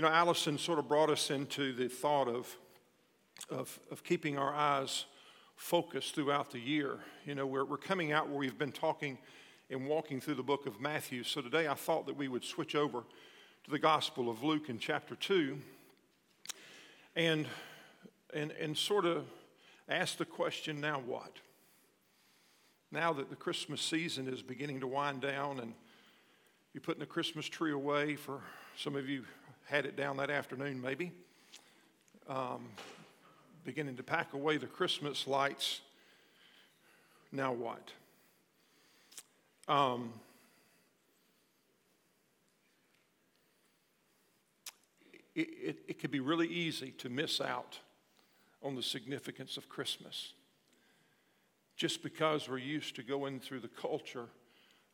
You know, Allison sort of brought us into the thought of, of, of keeping our eyes focused throughout the year. You know, we're, we're coming out where we've been talking and walking through the book of Matthew. So today I thought that we would switch over to the Gospel of Luke in chapter 2 and, and, and sort of ask the question now what? Now that the Christmas season is beginning to wind down and you're putting the Christmas tree away, for some of you had it down that afternoon maybe, um, beginning to pack away the Christmas lights, now what? Um, it, it, it could be really easy to miss out on the significance of Christmas just because we're used to going through the culture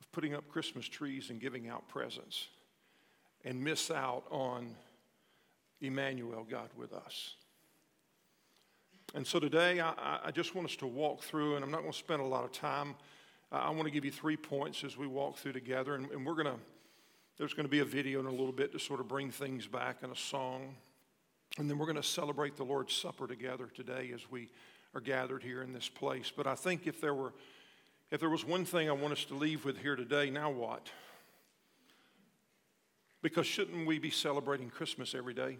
of putting up Christmas trees and giving out presents and miss out on Emmanuel, God with us. And so today, I, I, just want us to walk through, and I'm not going to spend a lot of time. I want to give you three points as we walk through together, and, and we're going to there's going to be a video in a little bit to sort of bring things back and a song. And then we're going to celebrate the Lord's Supper together today as we are gathered here in this place. But I think if there were if there was one thing I want us to leave with here today, now what? Because shouldn't we be celebrating Christmas every day?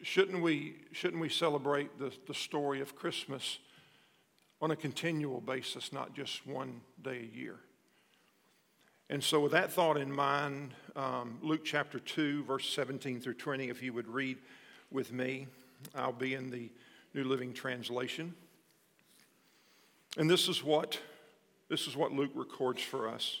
Shouldn't we, shouldn't we celebrate the, the story of Christmas on a continual basis, not just one day a year? And so, with that thought in mind, um, Luke chapter 2, verse 17 through 20, if you would read with me, I'll be in the New Living Translation. And this is what, this is what Luke records for us.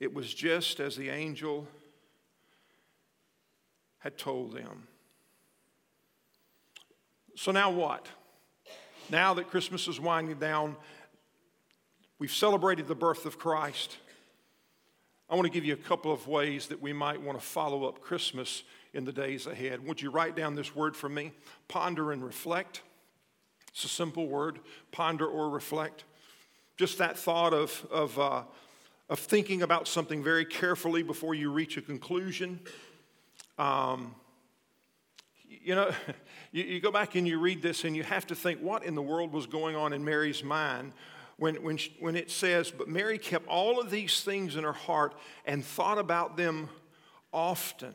It was just as the angel had told them. So, now what? Now that Christmas is winding down, We've celebrated the birth of Christ. I want to give you a couple of ways that we might want to follow up Christmas in the days ahead. Would you write down this word for me? Ponder and reflect. It's a simple word ponder or reflect. Just that thought of, of, uh, of thinking about something very carefully before you reach a conclusion. Um, you know, you, you go back and you read this and you have to think what in the world was going on in Mary's mind when, when, when it says, But Mary kept all of these things in her heart and thought about them often.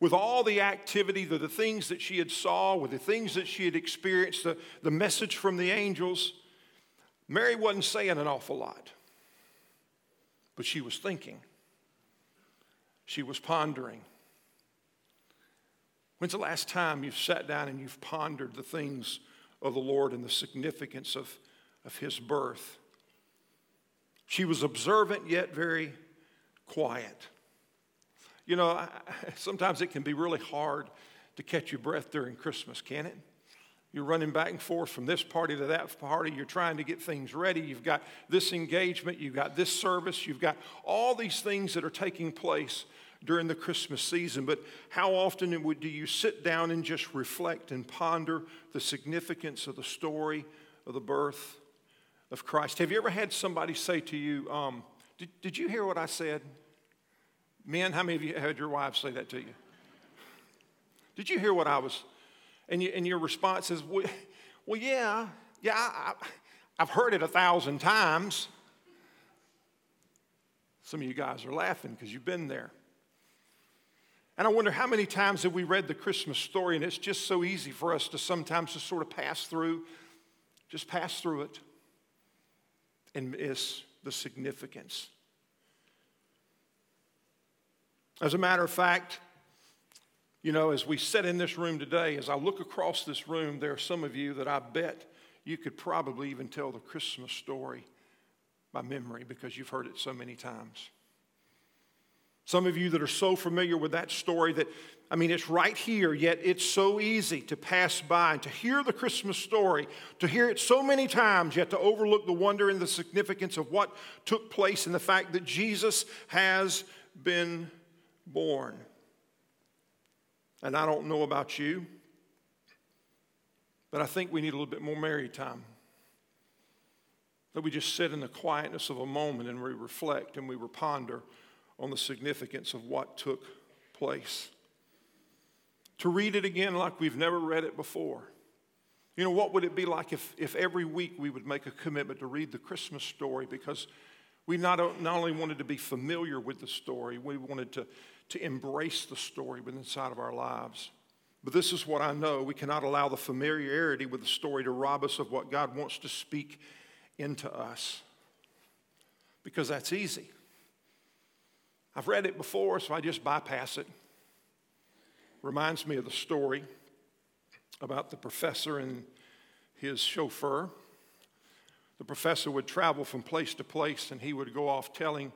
With all the activity, the, the things that she had saw, with the things that she had experienced, the, the message from the angels, Mary wasn't saying an awful lot. But she was thinking. She was pondering. When's the last time you've sat down and you've pondered the things of the Lord and the significance of of his birth. She was observant yet very quiet. You know, sometimes it can be really hard to catch your breath during Christmas, can it? You're running back and forth from this party to that party. You're trying to get things ready. You've got this engagement. You've got this service. You've got all these things that are taking place during the Christmas season. But how often do you sit down and just reflect and ponder the significance of the story of the birth of Christ. Have you ever had somebody say to you, um, did, did you hear what I said? Men, how many of you had your wives say that to you? Did you hear what I was? And, you, and your response is, well, well yeah, yeah, I, I've heard it a thousand times. Some of you guys are laughing because you've been there. And I wonder how many times have we read the Christmas story, and it's just so easy for us to sometimes just sort of pass through, just pass through it and miss the significance. As a matter of fact, you know, as we sit in this room today, as I look across this room, there are some of you that I bet you could probably even tell the Christmas story by memory because you've heard it so many times. Some of you that are so familiar with that story that, I mean, it's right here, yet it's so easy to pass by and to hear the Christmas story, to hear it so many times, yet to overlook the wonder and the significance of what took place and the fact that Jesus has been born. And I don't know about you, but I think we need a little bit more Mary time. That we just sit in the quietness of a moment and we reflect and we ponder on the significance of what took place. To read it again like we've never read it before. You know, what would it be like if, if every week we would make a commitment to read the Christmas story because we not, not only wanted to be familiar with the story, we wanted to, to embrace the story within inside of our lives. But this is what I know we cannot allow the familiarity with the story to rob us of what God wants to speak into us because that's easy. I've read it before, so I just bypass it. Reminds me of the story about the professor and his chauffeur. The professor would travel from place to place and he would go off telling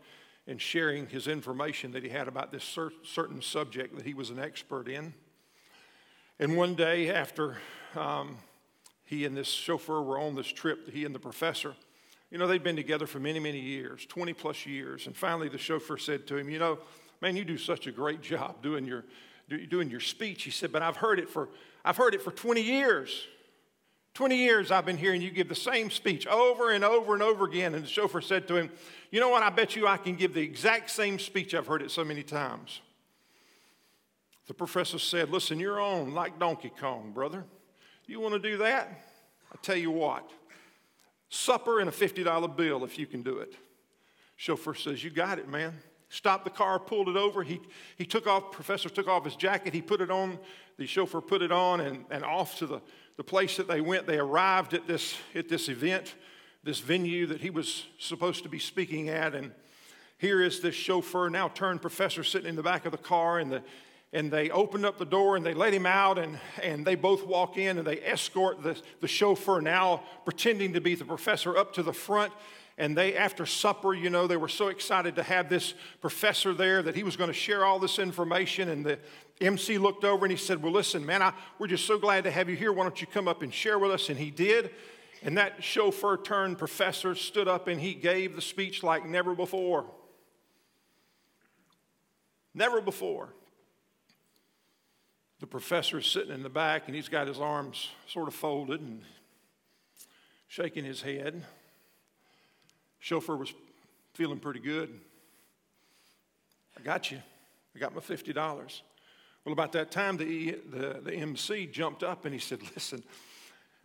and sharing his information that he had about this certain subject that he was an expert in. And one day, after um, he and this chauffeur were on this trip, he and the professor, you know, they'd been together for many, many years, 20 plus years. And finally, the chauffeur said to him, You know, man, you do such a great job doing your, doing your speech. He said, But I've heard it for, I've heard it for 20 years. 20 years I've been hearing you give the same speech over and over and over again. And the chauffeur said to him, You know what? I bet you I can give the exact same speech. I've heard it so many times. The professor said, Listen, you're on like Donkey Kong, brother. You want to do that? I tell you what, supper and a $50 bill if you can do it. Chauffeur says, You got it, man. Stopped the car, pulled it over. He, he took off, professor took off his jacket. He put it on. The chauffeur put it on and, and off to the, the place that they went. They arrived at this, at this event, this venue that he was supposed to be speaking at. And here is this chauffeur, now turned professor, sitting in the back of the car. And the, and they open up the door and they let him out and, and they both walk in and they escort the, the chauffeur now pretending to be the professor up to the front and they after supper you know they were so excited to have this professor there that he was going to share all this information. And the mc looked over and he said well listen man I, we're just so glad to have you here. Why don't you come up and share with us? And he did. And that chauffeur turned professor stood up and he gave the speech like never before. Never before. The professor is sitting in the back and he's got his arms sort of folded and shaking his head. Chauffeur was feeling pretty good. I got you. I got my $50. Well, about that time, the, the, the MC jumped up and he said, Listen,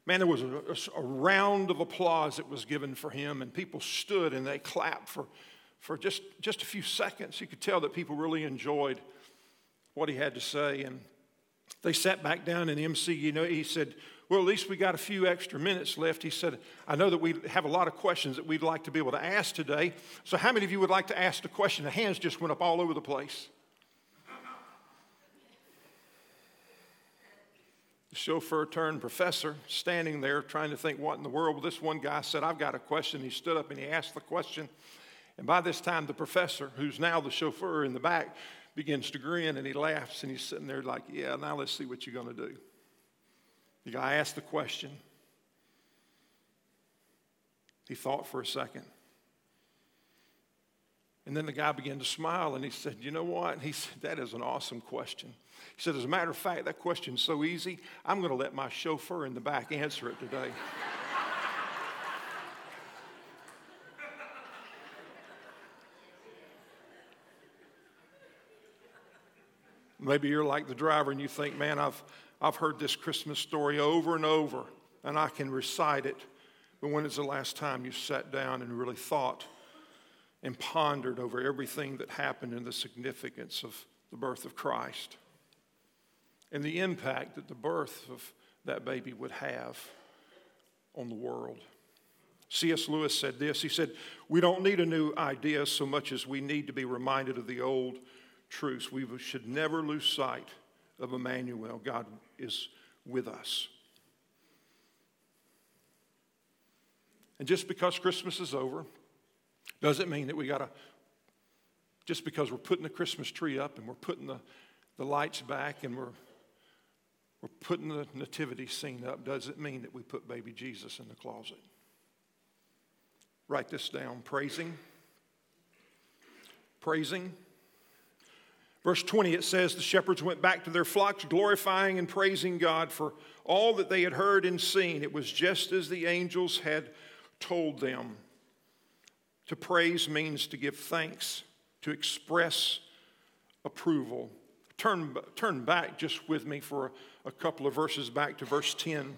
man, there was a, a, round of applause that was given for him, and people stood and they clapped for, for just, just a few seconds. You could tell that people really enjoyed what he had to say. And they sat back down and the MC, you know, he said, Well, at least we got a few extra minutes left. He said, I know that we have a lot of questions that we'd like to be able to ask today. So, how many of you would like to ask a question? The hands just went up all over the place. The chauffeur turned professor, standing there trying to think what in the world. Well, this one guy said, I've got a question. He stood up and he asked the question. And by this time, the professor, who's now the chauffeur in the back, begins to grin and he laughs and he's sitting there like, Yeah, now let's see what you're going to do. The guy asked the question. He thought for a second. And then the guy began to smile and he said, You know what? He said, That is an awesome question. He said, As a matter of fact, that question's so easy, I'm going to let my chauffeur in the back answer it today. Maybe you're like the driver and you think, man, I've, I've heard this Christmas story over and over and I can recite it. But when is the last time you sat down and really thought and pondered over everything that happened and the significance of the birth of Christ and the impact that the birth of that baby would have on the world? C.S. Lewis said this He said, We don't need a new idea so much as we need to be reminded of the old truths. We should never lose sight of Emmanuel. God is with us. And just because Christmas is over doesn't mean that we got to just because we're putting the Christmas tree up and we're putting the, the lights back and we're, we're putting the nativity scene up doesn't mean that we put baby Jesus in the closet. Write this down praising. Praising. Verse 20, it says, The shepherds went back to their flocks, glorifying and praising God for all that they had heard and seen. It was just as the angels had told them. To praise means to give thanks, to express approval. Turn, turn back just with me for a, a couple of verses back to verse 10,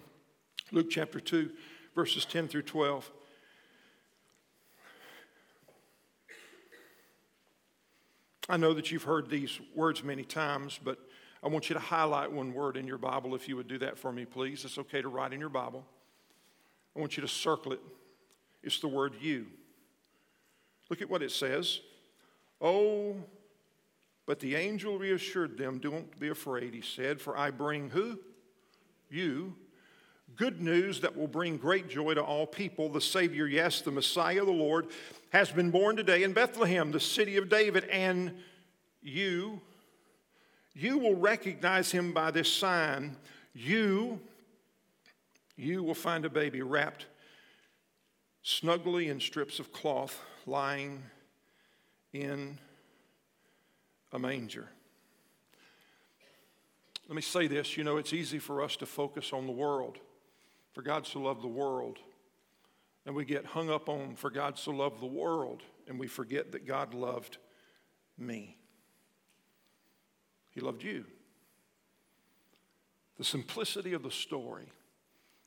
Luke chapter 2, verses 10 through 12. I know that you've heard these words many times, but I want you to highlight one word in your Bible if you would do that for me, please. It's okay to write in your Bible. I want you to circle it. It's the word you. Look at what it says. Oh, but the angel reassured them, Don't be afraid, he said, for I bring who? You. Good news that will bring great joy to all people. The Savior, yes, the Messiah, the Lord, has been born today in Bethlehem, the city of David, and you, you will recognize him by this sign. You, you will find a baby wrapped snugly in strips of cloth lying in a manger. Let me say this you know, it's easy for us to focus on the world. For God so loved the world. And we get hung up on, for God so loved the world, and we forget that God loved me. He loved you. The simplicity of the story.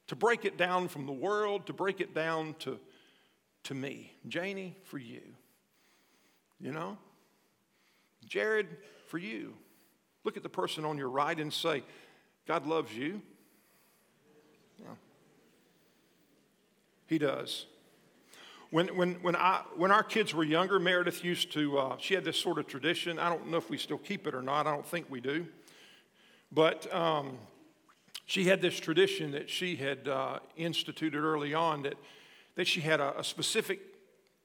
To break it down from the world, to break it down to to me. Janie, for you. You know? Jared, for you. Look at the person on your right and say, God loves you. He does. When, when, when, I, when our kids were younger, Meredith used to, uh, she had this sort of tradition. I don't know if we still keep it or not. I don't think we do. But um, she had this tradition that she had uh, instituted early on that that she had a, a specific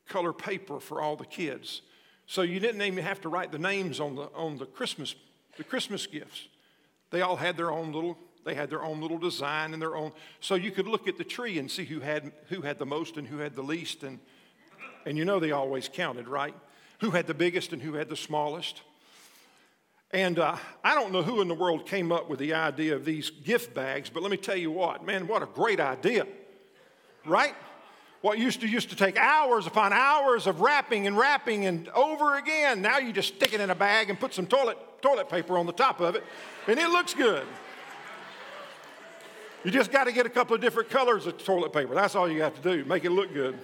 color paper for all the kids. So you didn't even have to write the names on the, on the Christmas, the Christmas gifts. They all had their own little, they had their own little design and their own. So you could look at the tree and see who had, who had the most and who had the least. And, and you know they always counted, right? Who had the biggest and who had the smallest. And uh, I don't know who in the world came up with the idea of these gift bags, but let me tell you what, man, what a great idea, right? what used to used to take hours upon hours of wrapping and wrapping and over again. Now you just stick it in a bag and put some toilet toilet paper on the top of it, and it looks good. You just got to get a couple of different colors of toilet paper. That's all you have to do. Make it look good.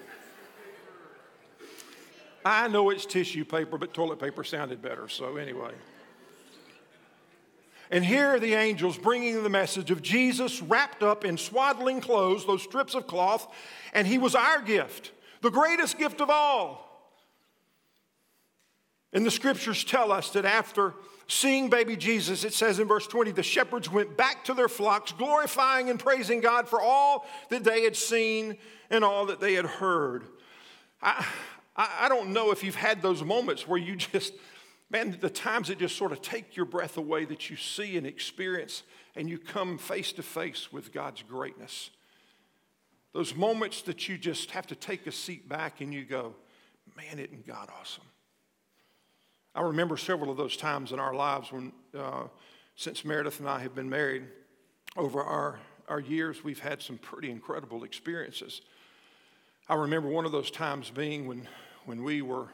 I know it's tissue paper, but toilet paper sounded better. So anyway. And here are the angels bringing the message of Jesus wrapped up in swaddling clothes, those strips of cloth, and he was our gift, the greatest gift of all. And the scriptures tell us that after seeing baby Jesus, it says in verse 20, the shepherds went back to their flocks, glorifying and praising God for all that they had seen and all that they had heard. I, I, don't know if you've had those moments where you just man, the times that just sort of take your breath away that you see and experience, and you come face to face with God's greatness. Those moments that you just have to take a seat back and you go, man, isn't God awesome? I remember several of those times in our lives when, uh, since Meredith and I have been married, over our, our years, we've had some pretty incredible experiences. I remember one of those times being when, when we were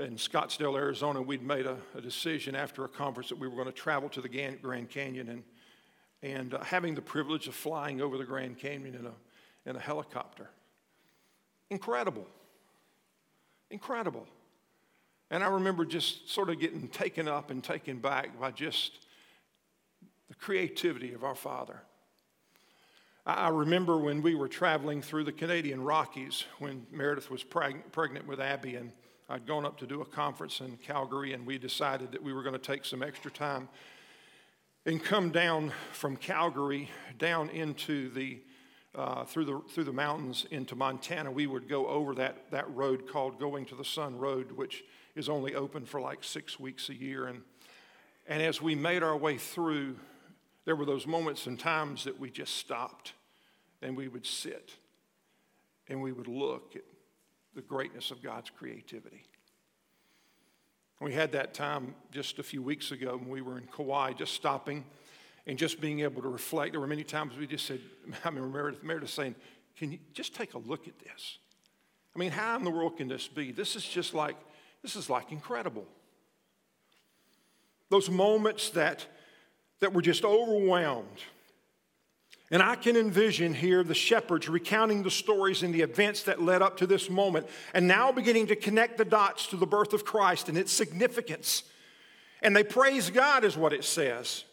in Scottsdale, Arizona, we'd made a, a, decision after a conference that we were going to travel to the Grand Canyon and, and uh, having the privilege of flying over the Grand Canyon in a, in a helicopter. Incredible. Incredible. And I remember just sort of getting taken up and taken back by just the creativity of our Father. I remember when we were traveling through the Canadian Rockies when Meredith was preg- pregnant with Abby and I'd gone up to do a conference in Calgary, and we decided that we were going to take some extra time and come down from Calgary down into the uh, through the through the mountains into Montana. We would go over that that road called Going to the Sun Road, which is only open for like six weeks a year. And, and as we made our way through, there were those moments and times that we just stopped and we would sit and we would look at the greatness of God's creativity. We had that time just a few weeks ago when we were in Kauai, just stopping and just being able to reflect. There were many times we just said, I mean, Meredith, Meredith saying, Can you just take a look at this? I mean, how in the world can this be? This is just like, this is like incredible. Those moments that, that were just overwhelmed. And I can envision here the shepherds recounting the stories and the events that led up to this moment, and now beginning to connect the dots to the birth of Christ and its significance. And they praise God, is what it says.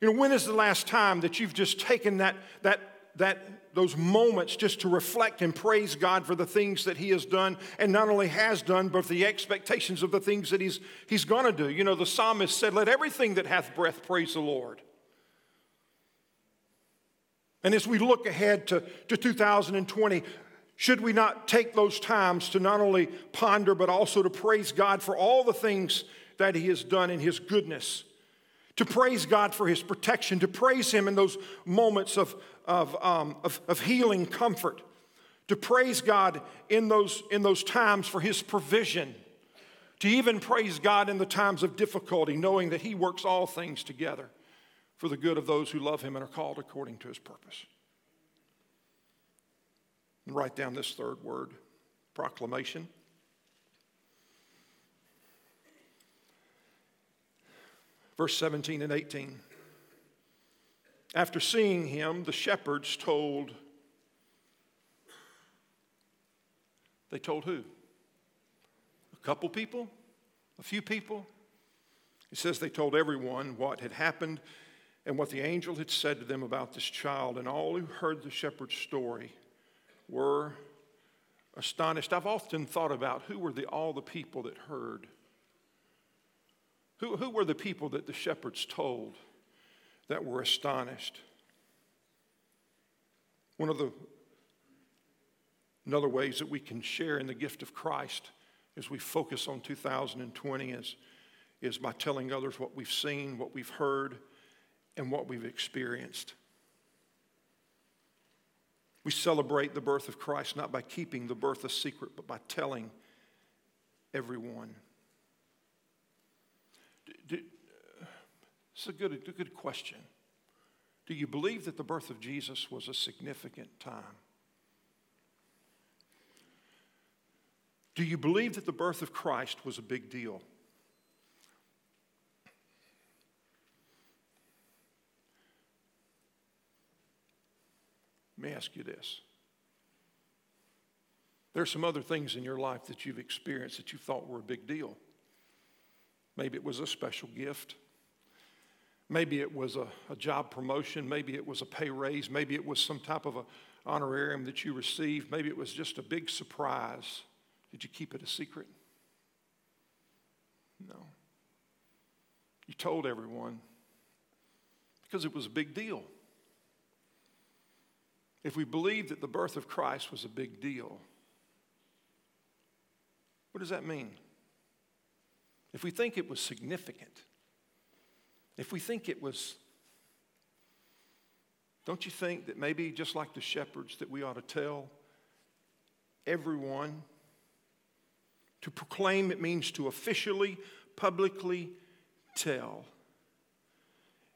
You know, when is the last time that you've just taken that, that, that, those moments just to reflect and praise God for the things that He has done, and not only has done, but the expectations of the things that He's, he's going to do? You know, the psalmist said, Let everything that hath breath praise the Lord. And as we look ahead to, to 2020, should we not take those times to not only ponder, but also to praise God for all the things that He has done in His goodness? To praise God for His protection, to praise Him in those moments of, of, um, of, of healing comfort, to praise God in those, in those times for His provision, to even praise God in the times of difficulty, knowing that He works all things together for the good of those who love him and are called according to his purpose. And write down this third word proclamation. Verse 17 and 18. After seeing him, the shepherds told, they told who? A couple people? A few people? He says they told everyone what had happened and what the angel had said to them about this child. And all who heard the shepherd's story were astonished. I've often thought about who were the, all the people that heard. Who, who were the people that the shepherds told that were astonished? One of the another ways that we can share in the gift of Christ as we focus on 2020 is, is by telling others what we've seen, what we've heard, and what we've experienced. We celebrate the birth of Christ not by keeping the birth a secret, but by telling everyone. It's a good, a good question. Do you believe that the birth of Jesus was a significant time? Do you believe that the birth of Christ was a big deal? Let me ask you this. There are some other things in your life that you've experienced that you thought were a big deal. Maybe it was a special gift. Maybe it was a, a, job promotion. Maybe it was a pay raise. Maybe it was some type of a honorarium that you received. Maybe it was just a big surprise. Did you keep it a secret? No. You told everyone because it was a big deal. If we believe that the birth of Christ was a big deal, what does that mean? If we think it was significant, if we think it was, don't you think that maybe just like the shepherds, that we ought to tell everyone? To proclaim, it means to officially, publicly tell.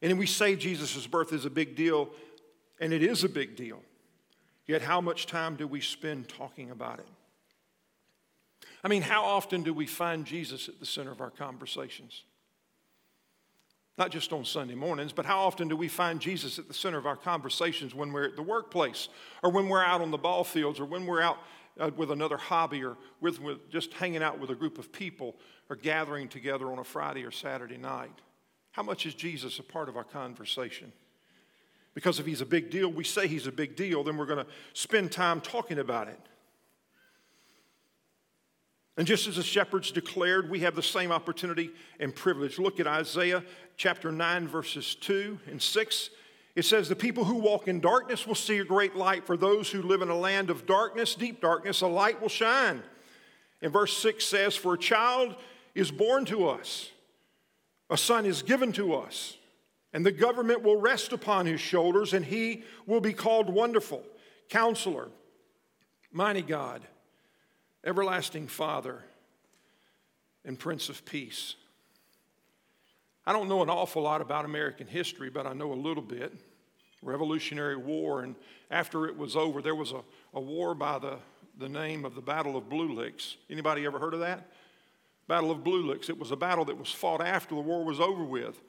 And we say Jesus' birth is a big deal, and it is a big deal. Yet, how much time do we spend talking about it? I mean, how often do we find Jesus at the center of our conversations? Not just on Sunday mornings, but how often do we find Jesus at the center of our conversations when we're at the workplace, or when we're out on the ball fields, or when we're out uh, with another hobby, or with, with just hanging out with a group of people, or gathering together on a Friday or Saturday night? How much is Jesus a part of our conversation? Because if he's a big deal, we say he's a big deal, then we're going to spend time talking about it. And just as the shepherds declared, we have the same opportunity and privilege. Look at Isaiah chapter 9, verses 2 and 6. It says, The people who walk in darkness will see a great light. For those who live in a land of darkness, deep darkness, a light will shine. And verse 6 says, For a child is born to us, a son is given to us, and the government will rest upon his shoulders, and he will be called Wonderful, Counselor, Mighty God, Everlasting Father, and Prince of Peace. I don't know an awful lot about American history, but I know a little bit. Revolutionary War, and after it was over, there was a, a war by the, the name of the Battle of Blue Licks. Anybody ever heard of that? Battle of Blue Licks. It was a battle that was fought after the war was over with.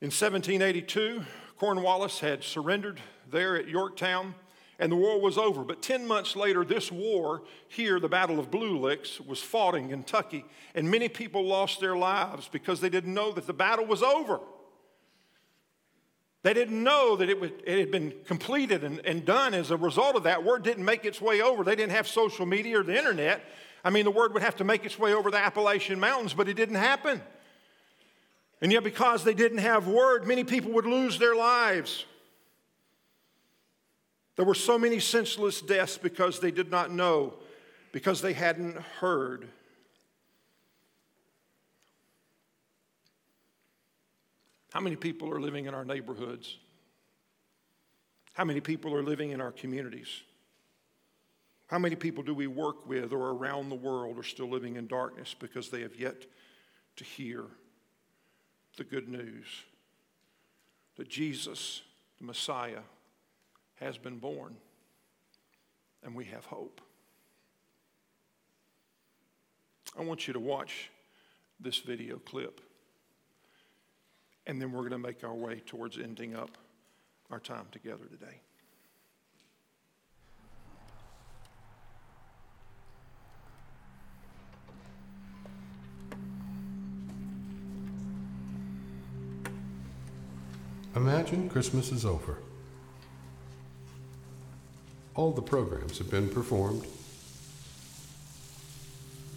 In 1782, Cornwallis had surrendered there at Yorktown and the war was over. But 10 months later, this war here, the Battle of Blue Licks, was fought in Kentucky, and many people lost their lives because they didn't know that the battle was over. They didn't know that it, it had been completed and, and done as a result of that. Word didn't make its way over. They didn't have social media or the internet. I mean, the word would have to make its way over the Appalachian Mountains, but it didn't happen. And yet, because they didn't have word, many people would lose their lives. There were so many senseless deaths because they did not know, because they hadn't heard. How many people are living in our neighborhoods? How many people are living in our communities? How many people do we work with or around the world are still living in darkness because they have yet to hear the good news that Jesus, the Messiah, has been born, and we have hope. I want you to watch this video clip, and then we're going to make our way towards ending up our time together today. Imagine Christmas is over. All the programs have been performed.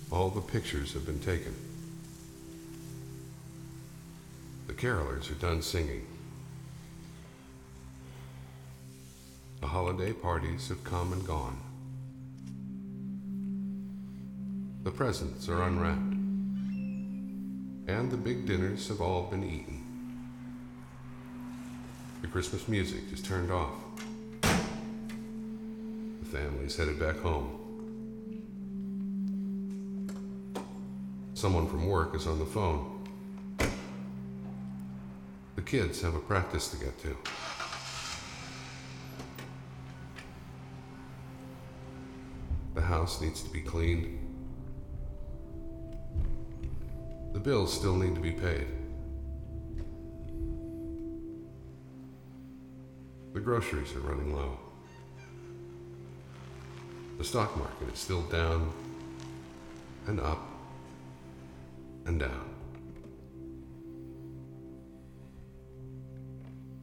All the pictures have been taken. The carolers are done singing. The holiday parties have come and gone. The presents are unwrapped. And the big dinners have all been eaten. The Christmas music is turned off family's headed back home. Someone from work is on the phone. The kids have a practice to get to. The house needs to be cleaned. The bills still need to be paid. The groceries are running low. The stock market is still down and up and down.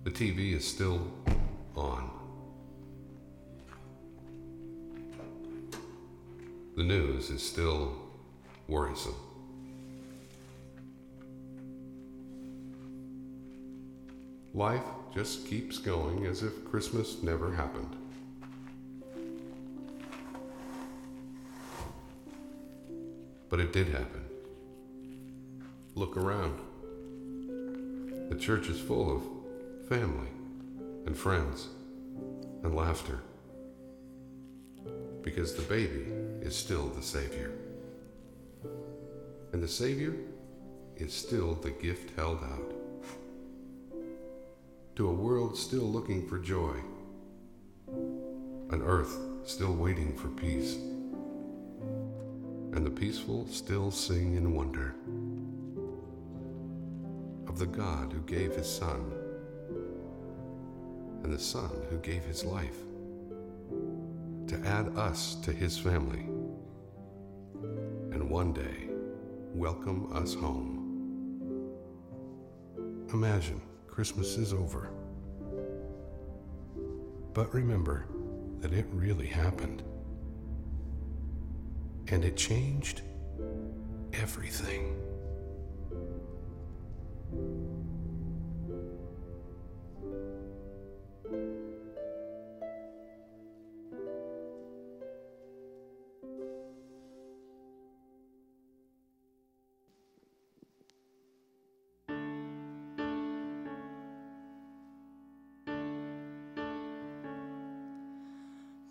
The TV is still on. The news is still worrisome. Life just keeps going as if Christmas never happened. But it did happen. Look around. The church is full of family and friends and laughter because the baby is still the Savior. And the Savior is still the gift held out to a world still looking for joy, an earth still waiting for peace and the peaceful still sing in wonder of the God who gave his Son, and the Son who gave his life to add us to his family, and one day welcome us home. Imagine Christmas is over. But remember that it really happened and it changed everything.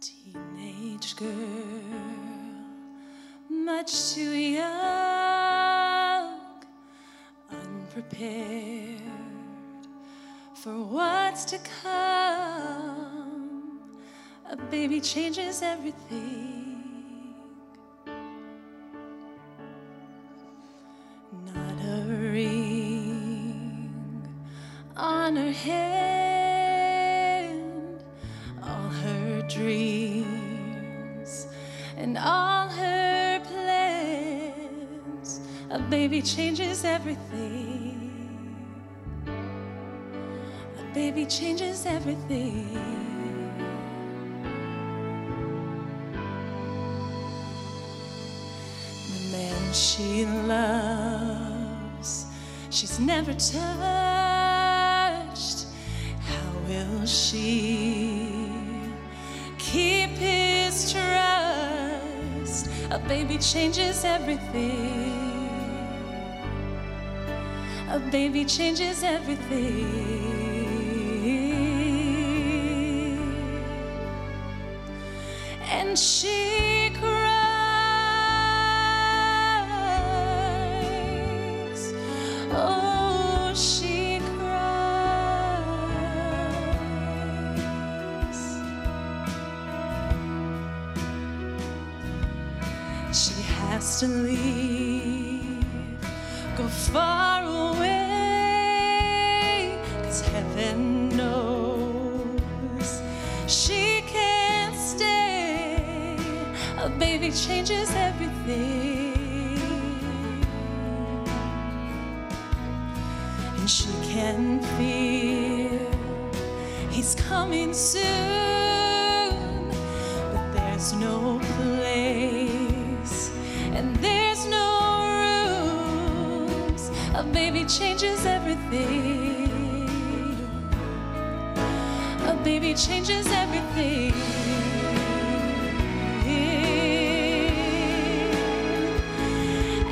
Teenage girl much too young, unprepared for what's to come. A baby changes everything. Everything. A baby changes everything. The man she loves, she's never touched. How will she keep his trust? A baby changes everything. A baby changes everything. A baby changes everything. A baby changes everything.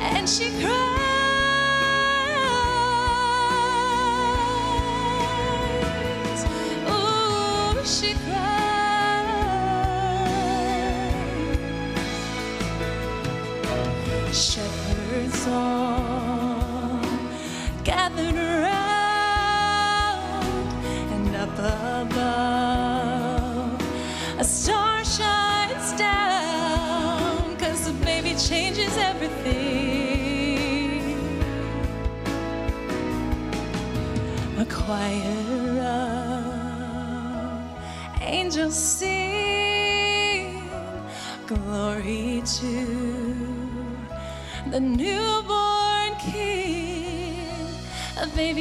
And she cries.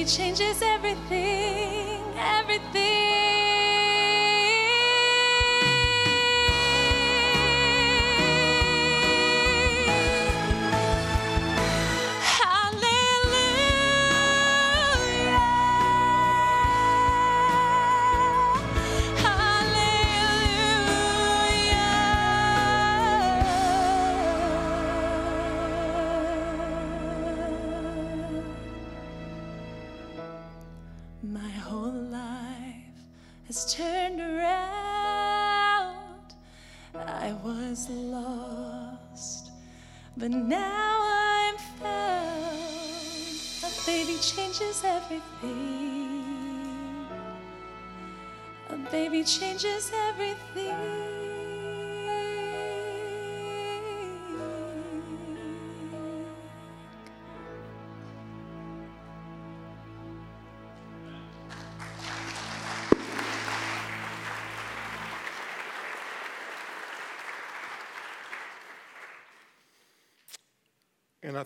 Changes everything, has turned around. I was lost, but now I'm found. A baby changes everything. A baby changes everything.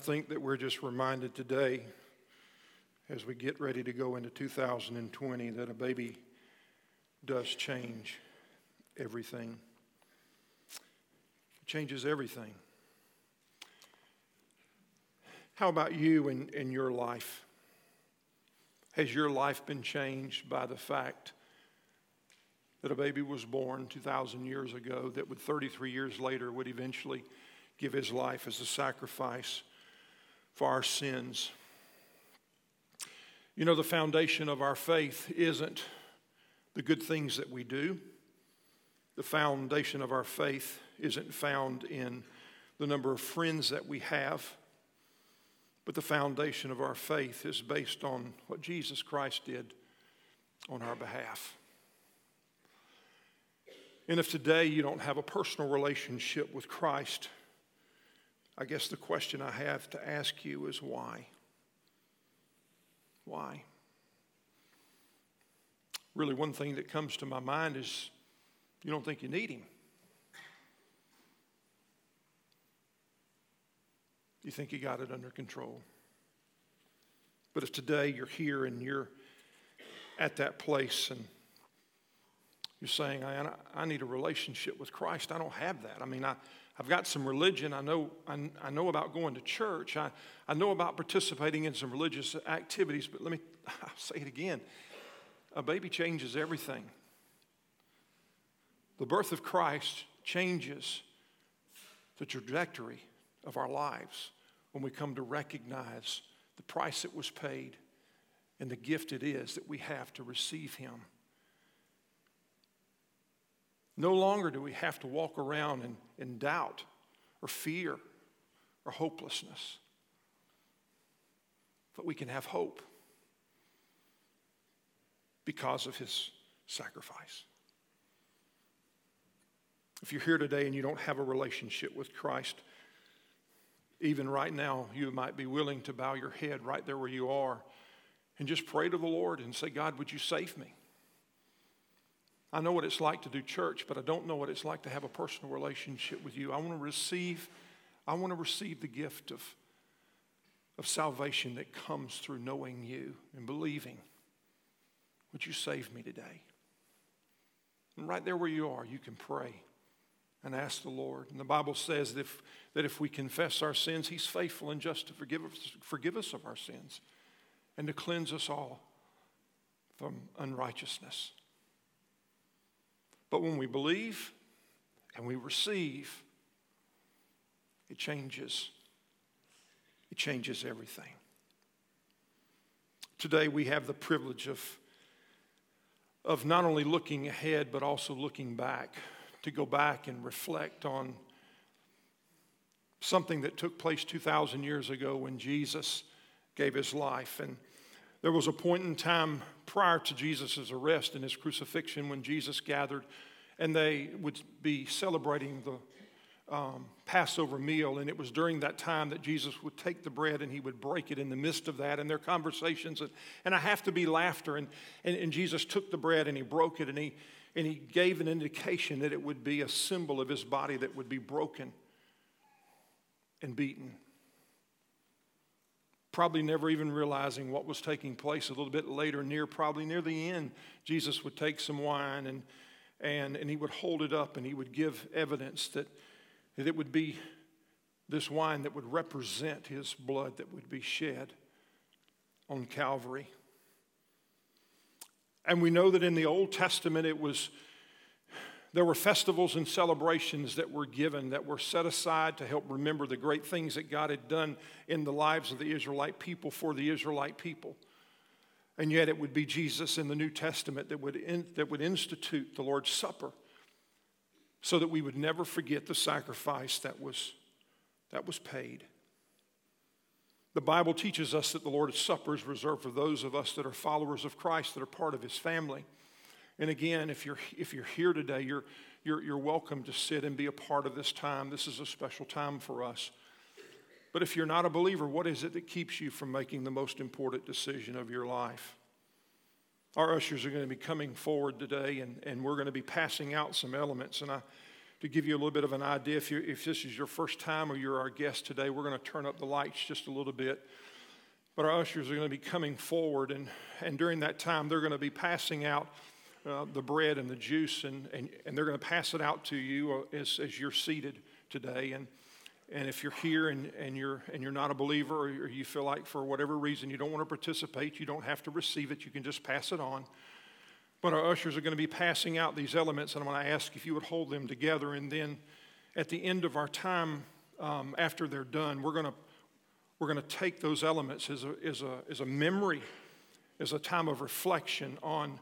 Think that we're just reminded today, as we get ready to go into 2020, that a baby does change everything. It changes everything. How about you in, in your life? Has your life been changed by the fact that a baby was born 2,000 years ago that would 33 years later would eventually give his life as a sacrifice for our sins? You know, the foundation of our faith isn't the good things that we do, The foundation of our faith isn't found in the number of friends that we have, but the foundation of our faith is based on what Jesus Christ did on our behalf. And if today you don't have a personal relationship with Christ, I guess the question I have to ask you is why? Why? Really, one thing that comes to my mind is you don't think you need Him. You think you got it under control. But if today you're here and you're at that place and you're saying, I, I need a relationship with Christ, I don't have that. I mean, I, I've got some religion. I know, I, I know about going to church. I, I know about participating in some religious activities, but let me I'll say it again. A baby changes everything. The birth of Christ changes the trajectory of our lives when we come to recognize the price that was paid and the gift it is that we have to receive Him. No longer do we have to walk around in, in doubt or fear or hopelessness, but we can have hope because of His sacrifice. If you're here today and you don't have a relationship with Christ, even right now, you might be willing to bow your head right there where you are and just pray to the Lord and say, God, would you save me? I know what it's like to do church, but I don't know what it's like to have a personal relationship with you. I want to receive, I want to receive the gift of, of salvation that comes through knowing you and believing. Would you save me today? And right there where you are, you can pray and ask the Lord. And the Bible says that if, that if we confess our sins, He's faithful and just to forgive us, forgive us of our sins and to cleanse us all from unrighteousness. But when we believe and we receive, it changes. It changes everything. Today we have the privilege of, of not only looking ahead, but also looking back to go back and reflect on something that took place 2,000 years ago when Jesus gave his life. And there was a point in time prior to Jesus' arrest and his crucifixion when Jesus gathered and they would be celebrating the um, Passover meal. And it was during that time that Jesus would take the bread and he would break it in the midst of that and their conversations. And, and I have to be laughter. And, and, and Jesus took the bread and he broke it and he, and he gave an indication that it would be a symbol of his body that would be broken and beaten. Probably never even realizing what was taking place a little bit later, near probably near the end, Jesus would take some wine and, and, and he would hold it up and he would give evidence that, that it would be this wine that would represent his blood that would be shed on Calvary. And we know that in the Old Testament, it was there were festivals and celebrations that were given that were set aside to help remember the great things that God had done in the lives of the Israelite people for the Israelite people. And yet, it would be Jesus in the New Testament that would, in, that would institute the Lord's Supper so that we would never forget the sacrifice that was, that was paid. The Bible teaches us that the Lord's Supper is reserved for those of us that are followers of Christ, that are part of his family. And again, if you're, if you're here today, you're, you're, you're welcome to sit and be a part of this time. This is a special time for us. But if you're not a believer, what is it that keeps you from making the most important decision of your life? Our ushers are going to be coming forward today, and, and we're going to be passing out some elements. And I, to give you a little bit of an idea, if, you, if this is your first time or you're our guest today, we're going to turn up the lights just a little bit. But our ushers are going to be coming forward, and, and during that time, they're going to be passing out uh, the bread and the juice, and, and, and they're going to pass it out to you uh, as, as you're seated today. And, and if you're here and, and, you're, and you're not a believer, or you feel like for whatever reason you don't want to participate, you don't have to receive it, you can just pass it on. But our ushers are going to be passing out these elements, and I'm going to ask if you would hold them together. And then at the end of our time, um, after they're done, we're going to, we're going to take those elements as a, as, a, as a memory, as a time of reflection on,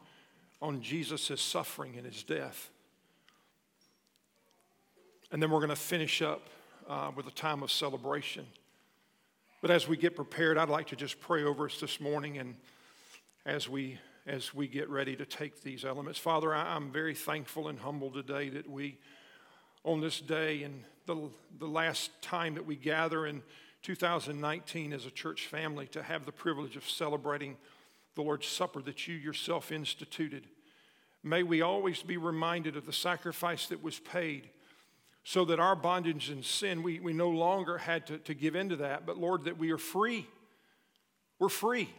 on Jesus' suffering and his death. And then we're going to finish up uh, with a time of celebration. But as we get prepared, I'd like to just pray over us this morning and as we as we get ready to take these elements. Father, I, am very thankful and humble today that we, on this day and the, the last time that we gather in 2019 as a church family, to have the privilege of celebrating the Lord's Supper that you yourself instituted. May we always be reminded of the sacrifice that was paid so that our bondage and sin, we, we no longer had to, to give into that, but Lord, that we are free. We're free.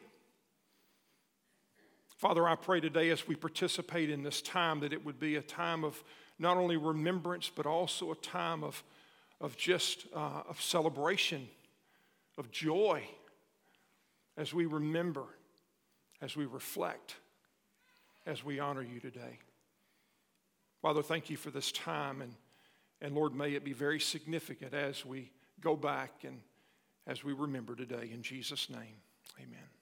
Father, I pray today as we participate in this time that it would be a time of not only remembrance, but also a time of, of just uh, of celebration, of joy, as we remember, as we reflect, as we honor you today. Father, thank you for this time and and Lord, may it be very significant as we go back and as we remember today. In Jesus' name, amen.